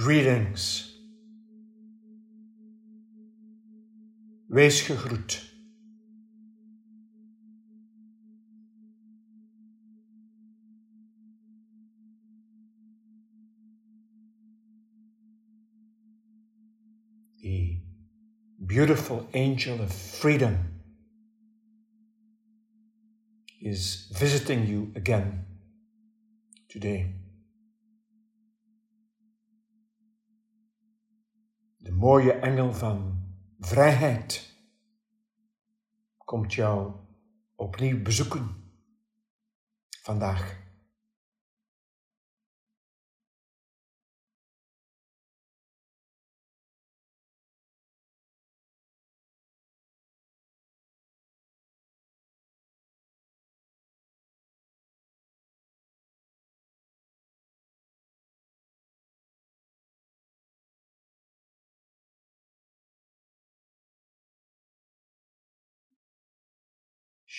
Greetings. Wees gegroet. The beautiful angel of freedom is visiting you again today. Mooie engel van vrijheid komt jou opnieuw bezoeken vandaag.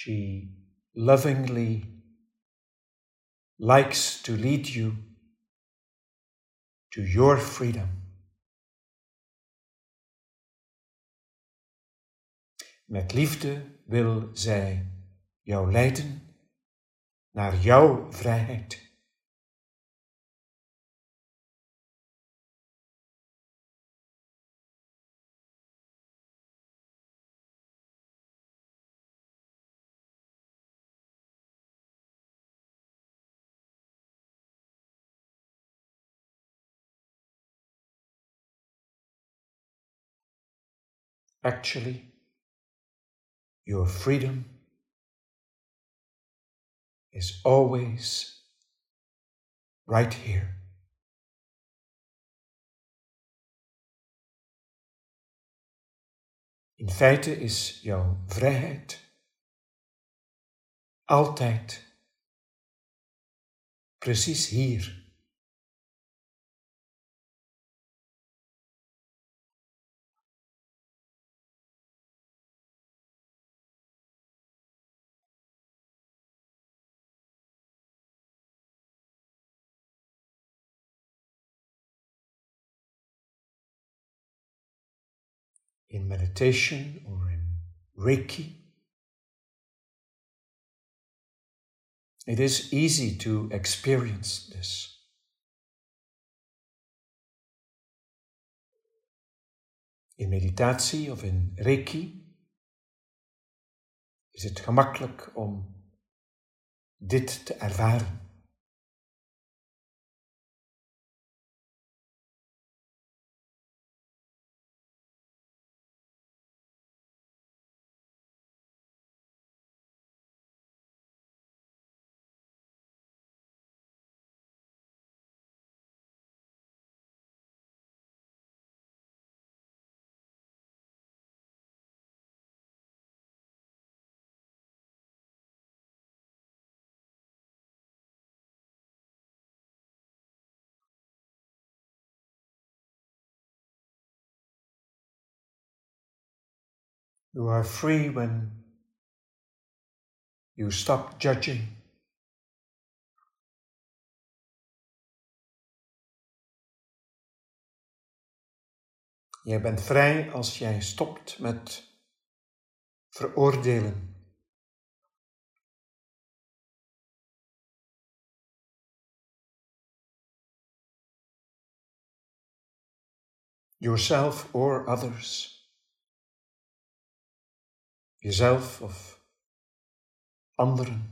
She lovingly likes to lead you to your freedom. Met liefde wil zij jou leiden naar jouw vrijheid. Actually, your freedom is always right here. In feite is jouw vrijheid altijd precies hier. In meditation or in Reiki. It is easy to experience this. In meditatie of in Reiki is het gemakkelijk om dit te ervaren. You are free when you stop judging. Jij bent vrij als jij stopt met veroordelen. Yourself or others. Jezelf of anderen.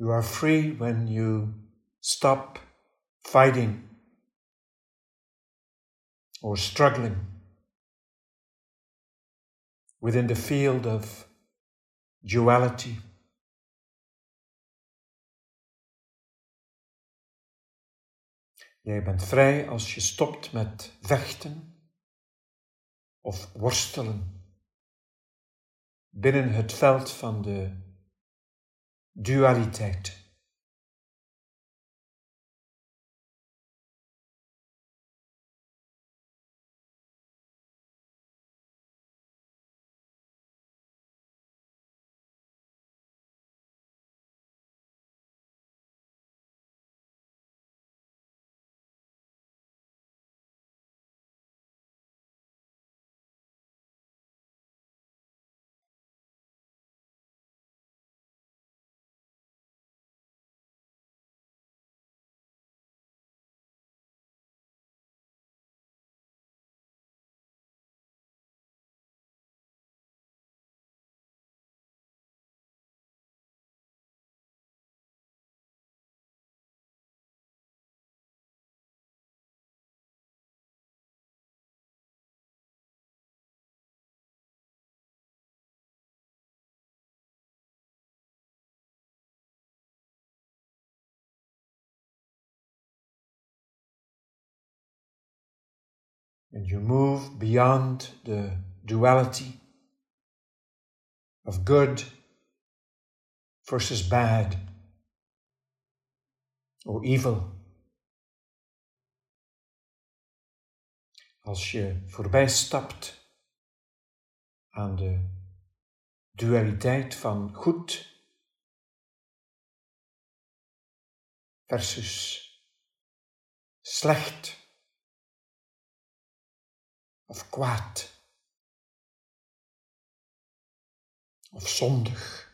You are free when you stop fighting or struggling within the field of duality. Jij bent vrij als je stopt met vechten of worstelen binnen het veld van de Dualität. And you move beyond the duality of good versus bad or evil. Als je voorbij stapt aan de dualiteit van goed versus slecht of kwaad of zondig.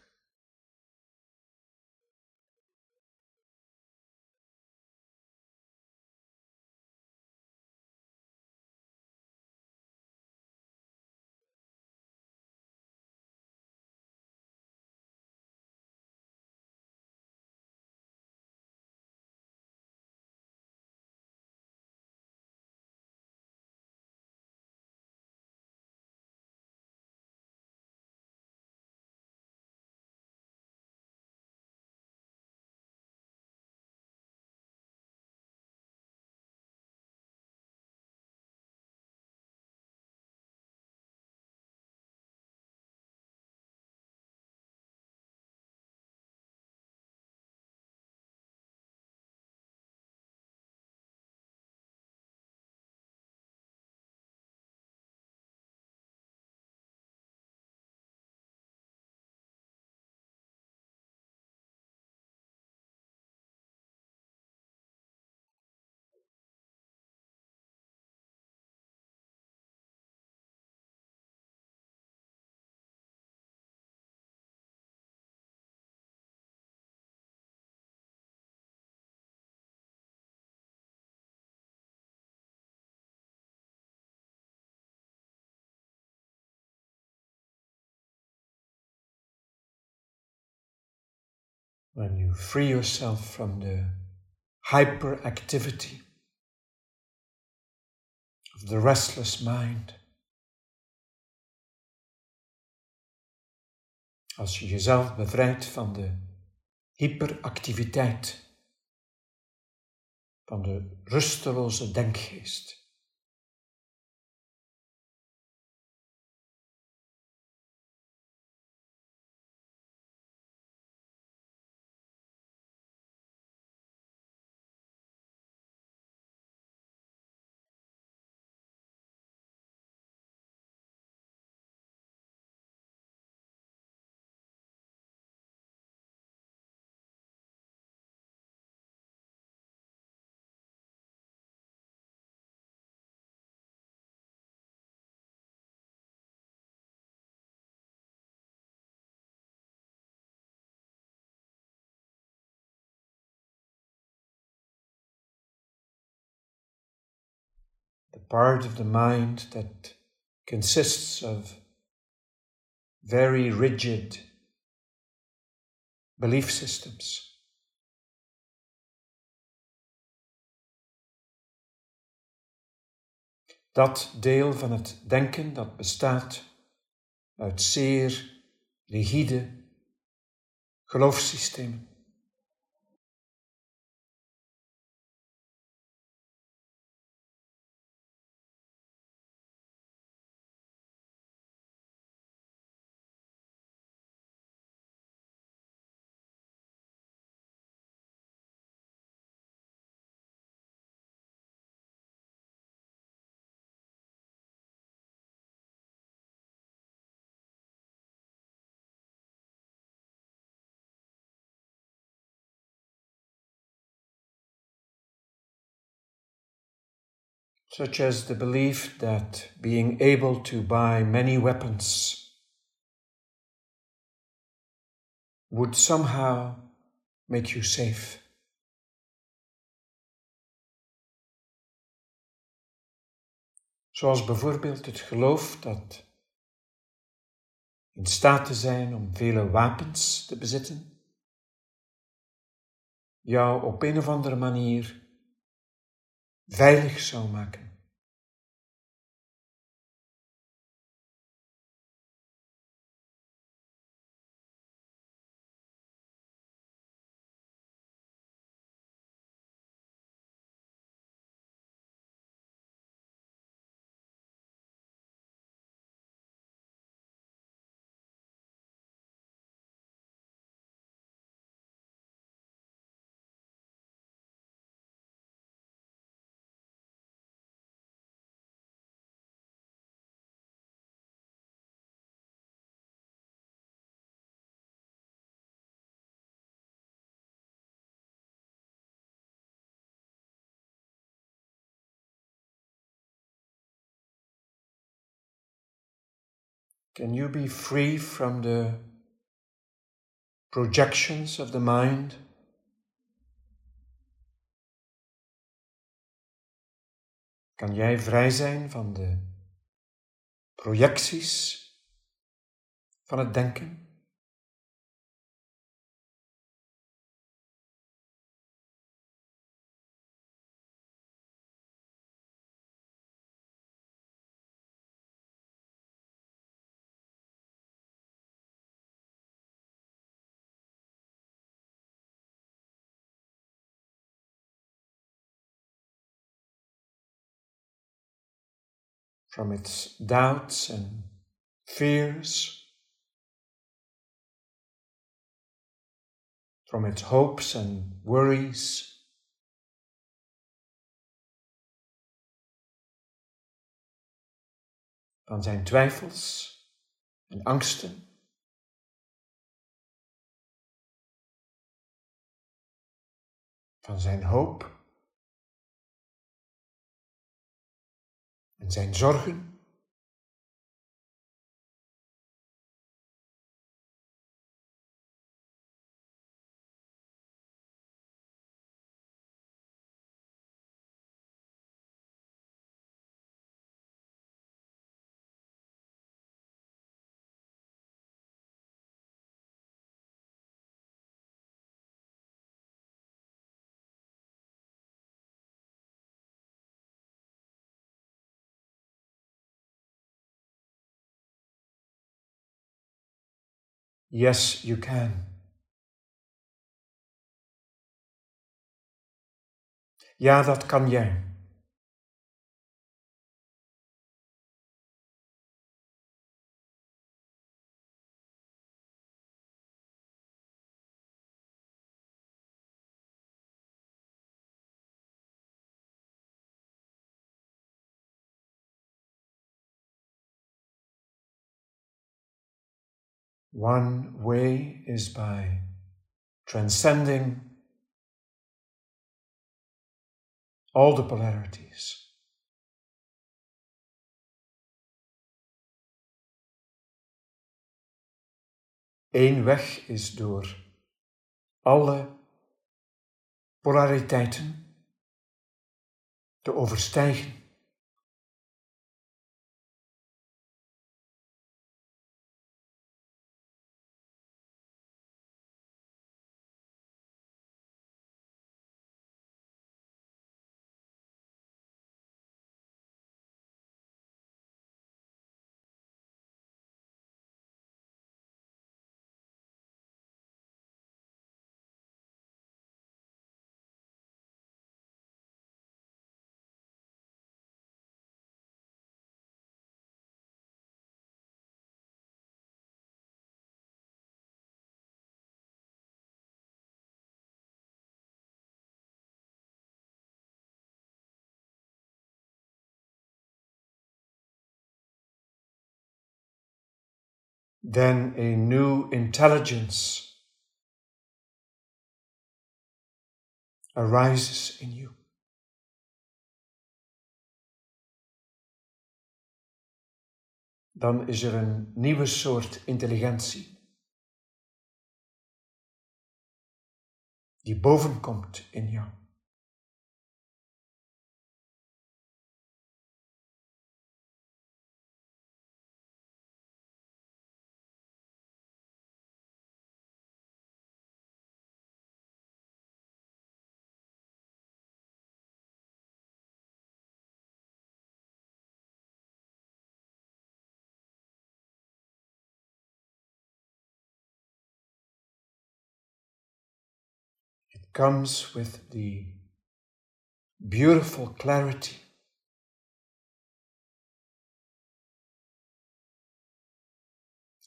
When you free yourself from the hyperactivity of the restless mind. Als je jezelf bevrijdt van de hyperactiviteit, van de rusteloze denkgeest. part of the mind that consists of very rigid belief systems. Dat deel van het denken dat bestaat uit zeer rigide geloofssystemen. Such as the belief that being able to buy many weapons would somehow make you safe. Zoals bijvoorbeeld het geloof dat in staat te zijn om vele wapens te bezitten, jou op een of andere manier veilig zou maken. Can you be free from the projections of the mind? Kan jij vrij zijn van de projecties van het denken? From its doubts and fears, from its hopes and worries. Van zijn twijfels en angsten. Van zijn hoop zijn zorgen. Yes, you can. Ja, dat kan jij. One way is by transcending all the polarities. Eén weg is door alle polariteiten te overstijgen. Then a new intelligence arises in you. Dan is er een nieuwe soort intelligentie die bovenkomt in jou. Comes with the beautiful clarity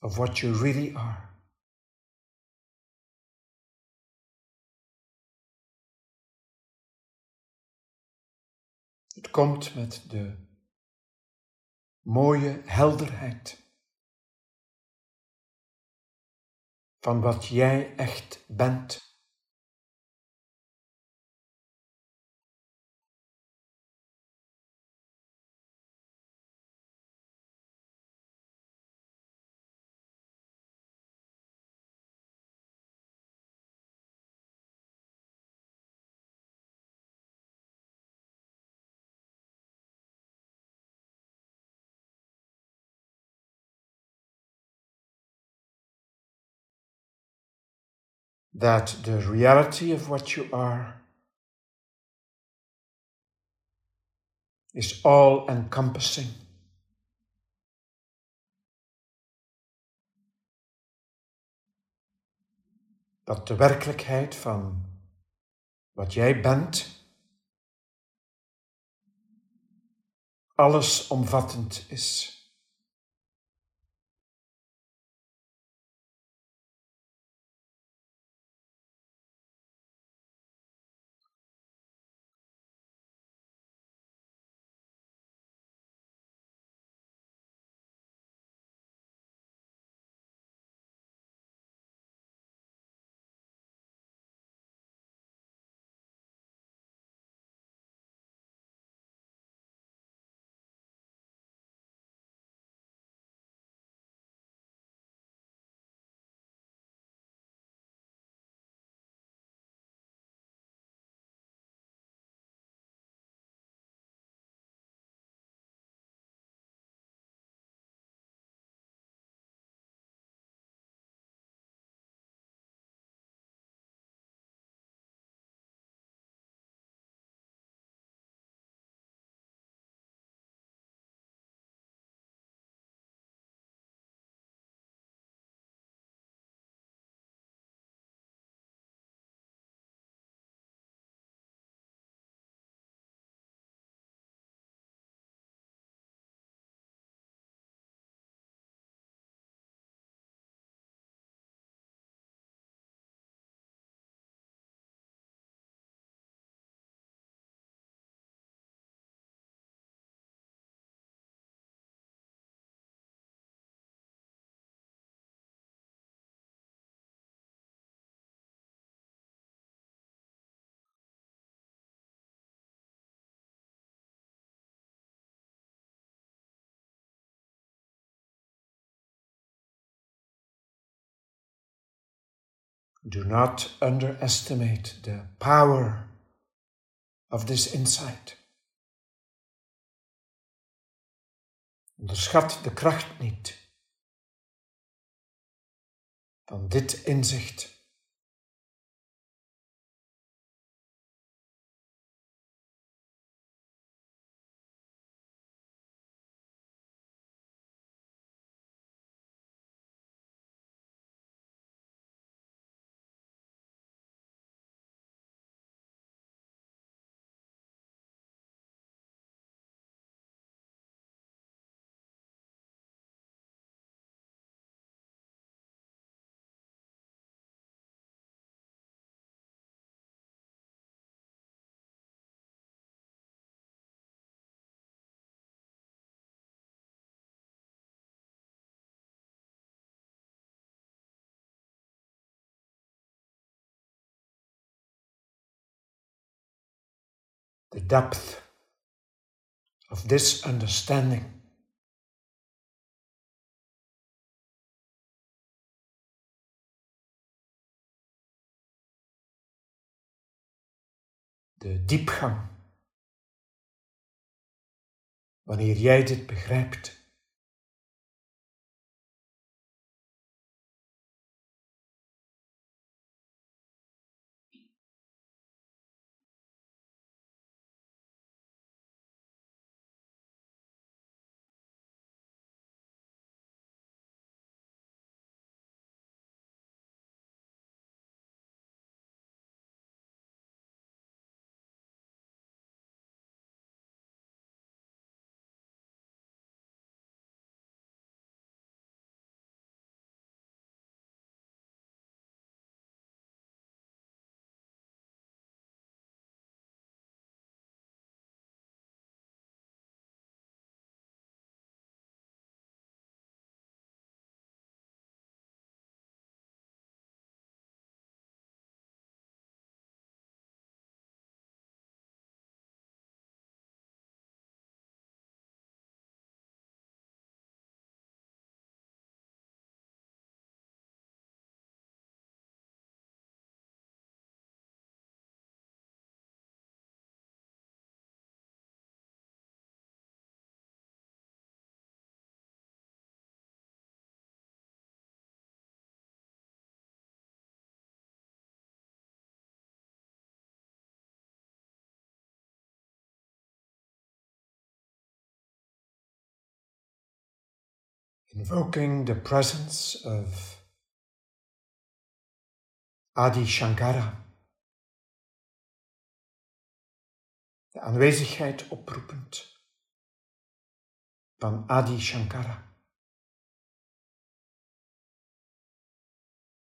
of what you really are. Het komt met de mooie helderheid van wat jij echt bent. That the reality of what you are is all encompassing. Dat de werkelijkheid van wat jij bent, allesomvattend is. Do not underestimate the power of this insight. Onderschat de kracht niet van dit inzicht. The depth of this understanding. De diepgang. Wanneer jij dit begrijpt. Invoking the presence of Adi Shankara. De aanwezigheid oproepend van Adi Shankara.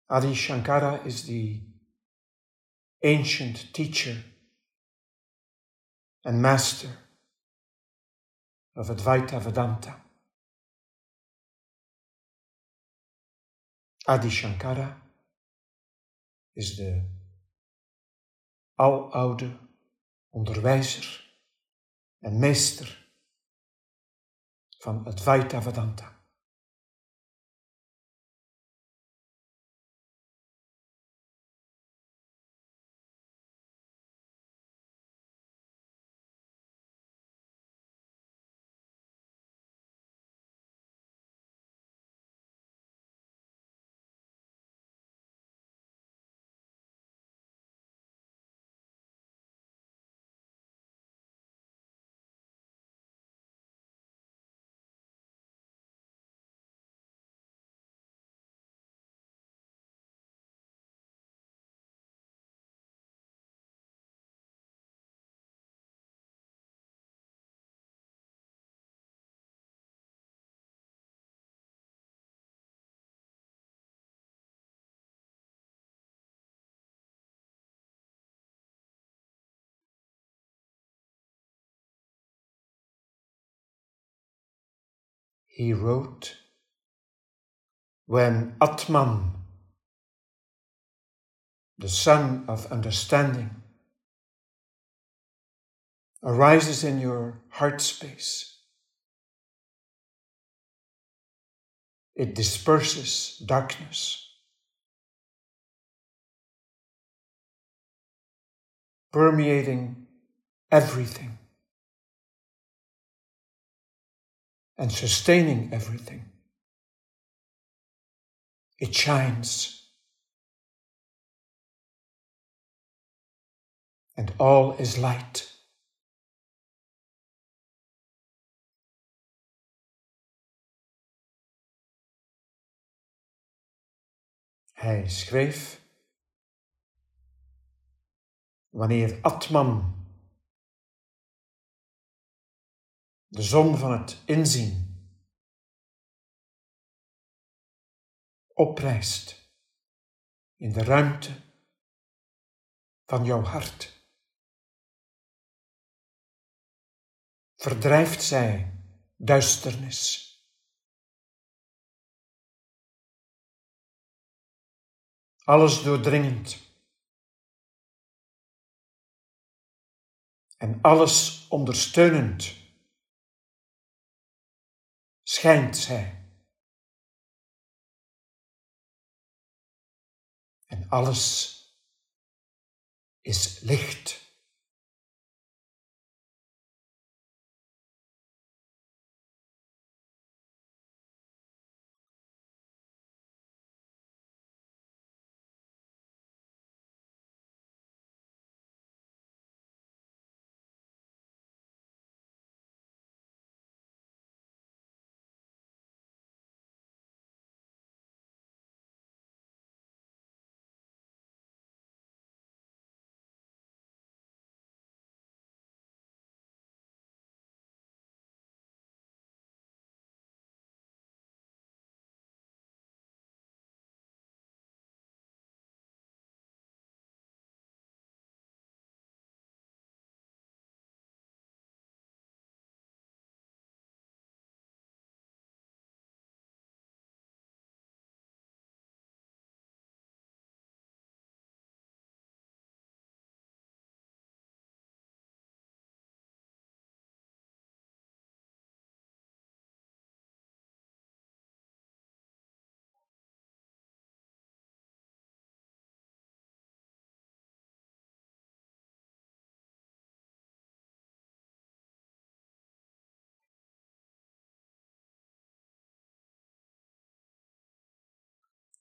Adi Shankara is the ancient teacher and master of Advaita Vedanta. Adi Shankara is de aloude onderwijzer en meester van Advaita Vedanta. He wrote, When Atman, the sun of understanding, arises in your heart space, it disperses darkness. Permeating everything. And sustaining everything. It shines. And all is light. Hij schreef, wanneer Atman de zon van het inzien, oprijst in de ruimte van jouw hart. Verdrijft zij duisternis. Alles doordringend. en alles ondersteunend schijnt zij. En alles is licht.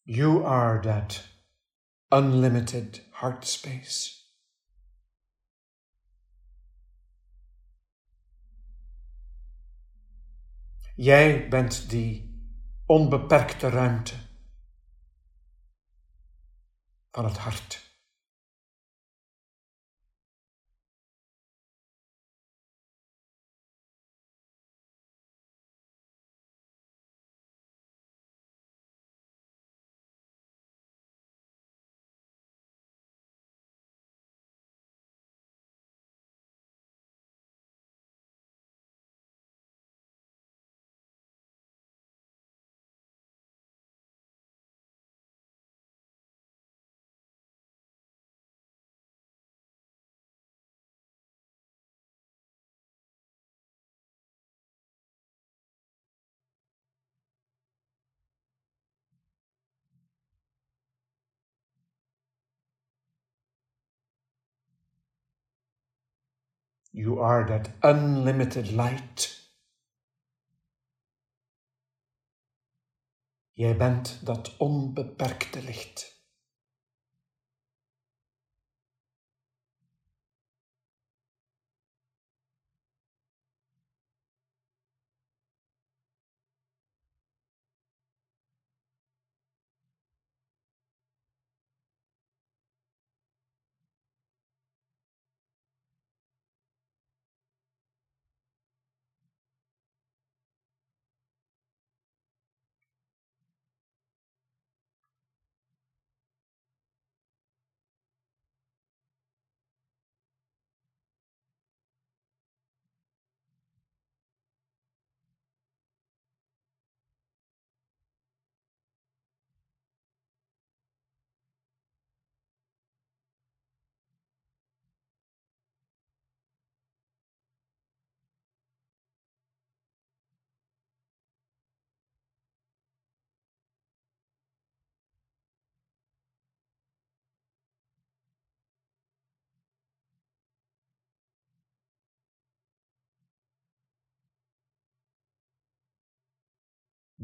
You are that unlimited heart space. Jij bent die onbeperkte ruimte van het hart. You are that unlimited light. Jij bent dat onbeperkte licht.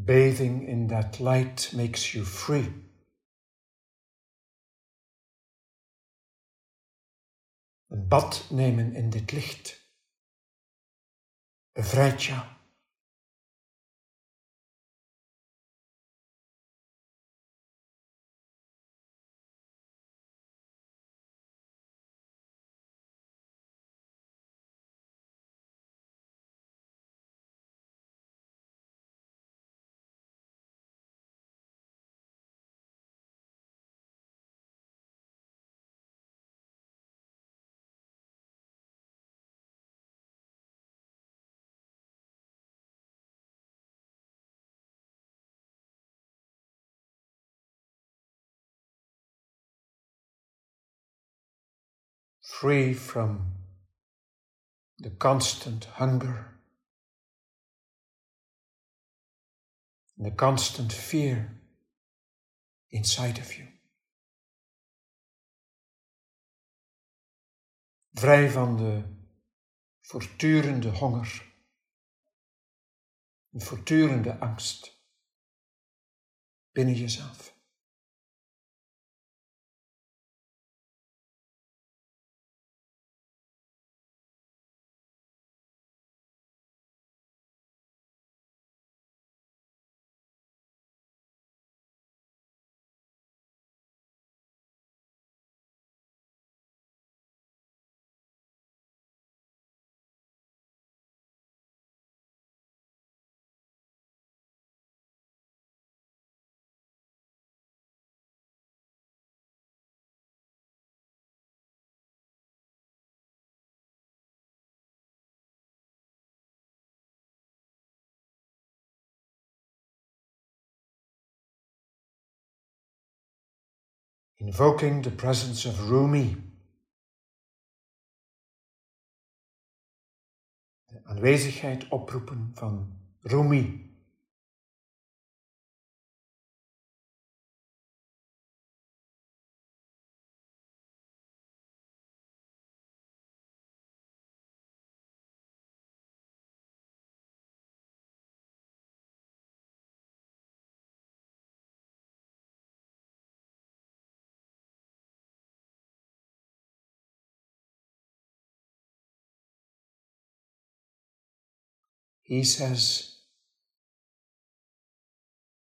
Bathing in that light makes you free. Een bad nemen in dit licht bevrijdt jou. Free from the constant hunger, the constant fear inside of you. Vrij van de voortdurende honger, een voortdurende angst binnen jezelf. Invoking the presence of Rumi. De aanwezigheid oproepen van Rumi. He says,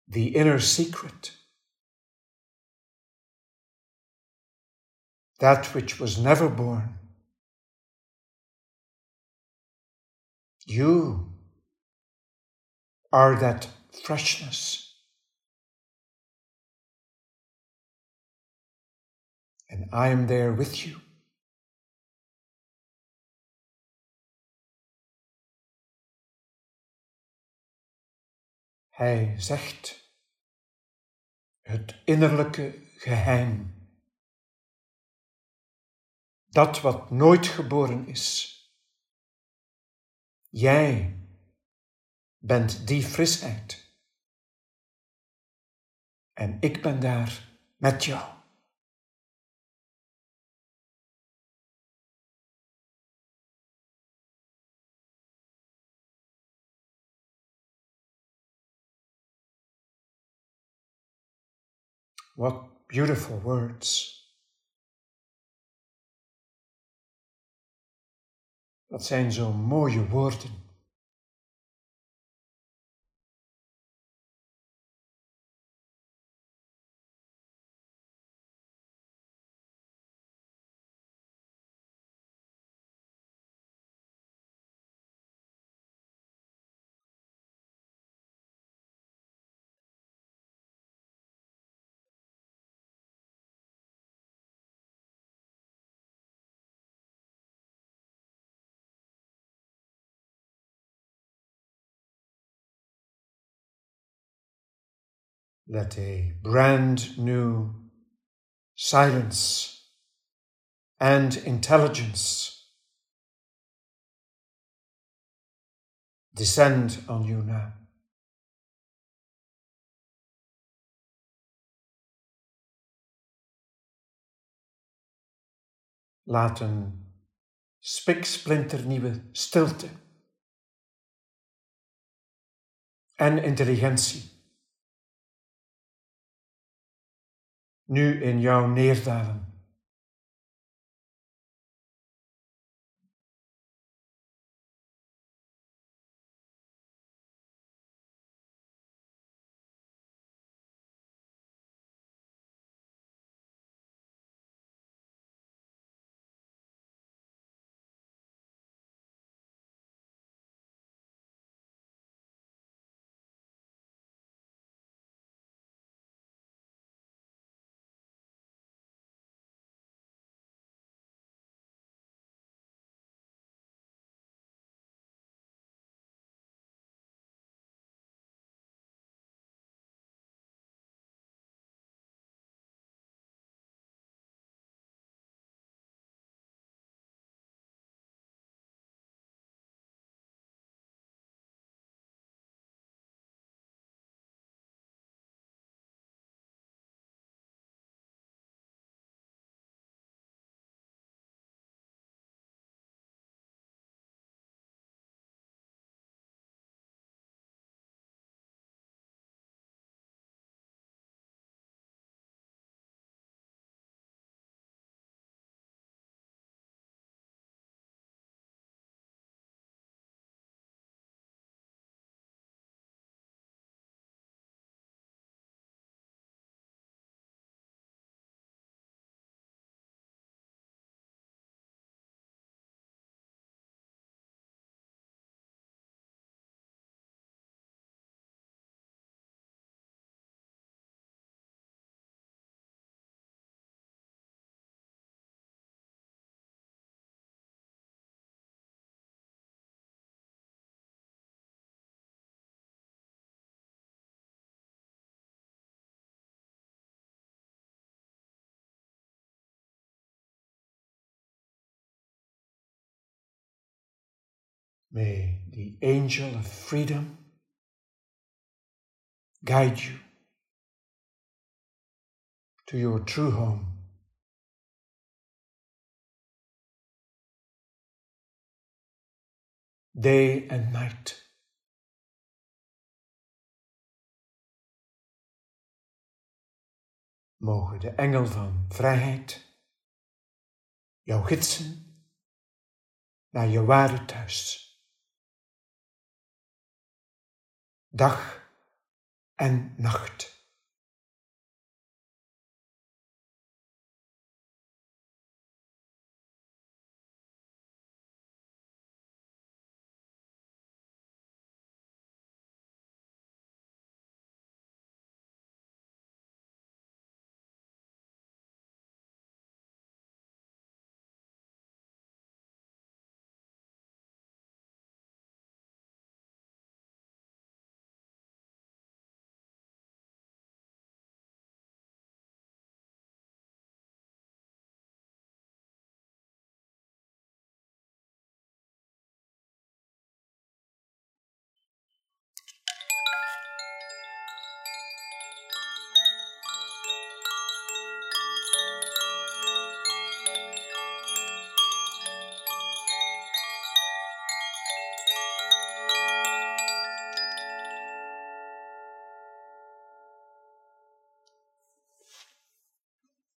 the inner secret, that which was never born. You are that freshness. And I am there with you. Hij zegt het innerlijke geheim. Dat wat nooit geboren is. Jij bent die frisheid. En ik ben daar met jou. What beautiful words. Dat zijn zo mooie woorden. Let a brand new silence and intelligence descend on you now. Laat een spiksplinternieuwe stilte en intelligentie nu in jou neerdalen. May the angel of freedom guide you to your true home. Day and night. Mogen de engel van vrijheid jou gidsen naar je ware thuis. Dag en nacht.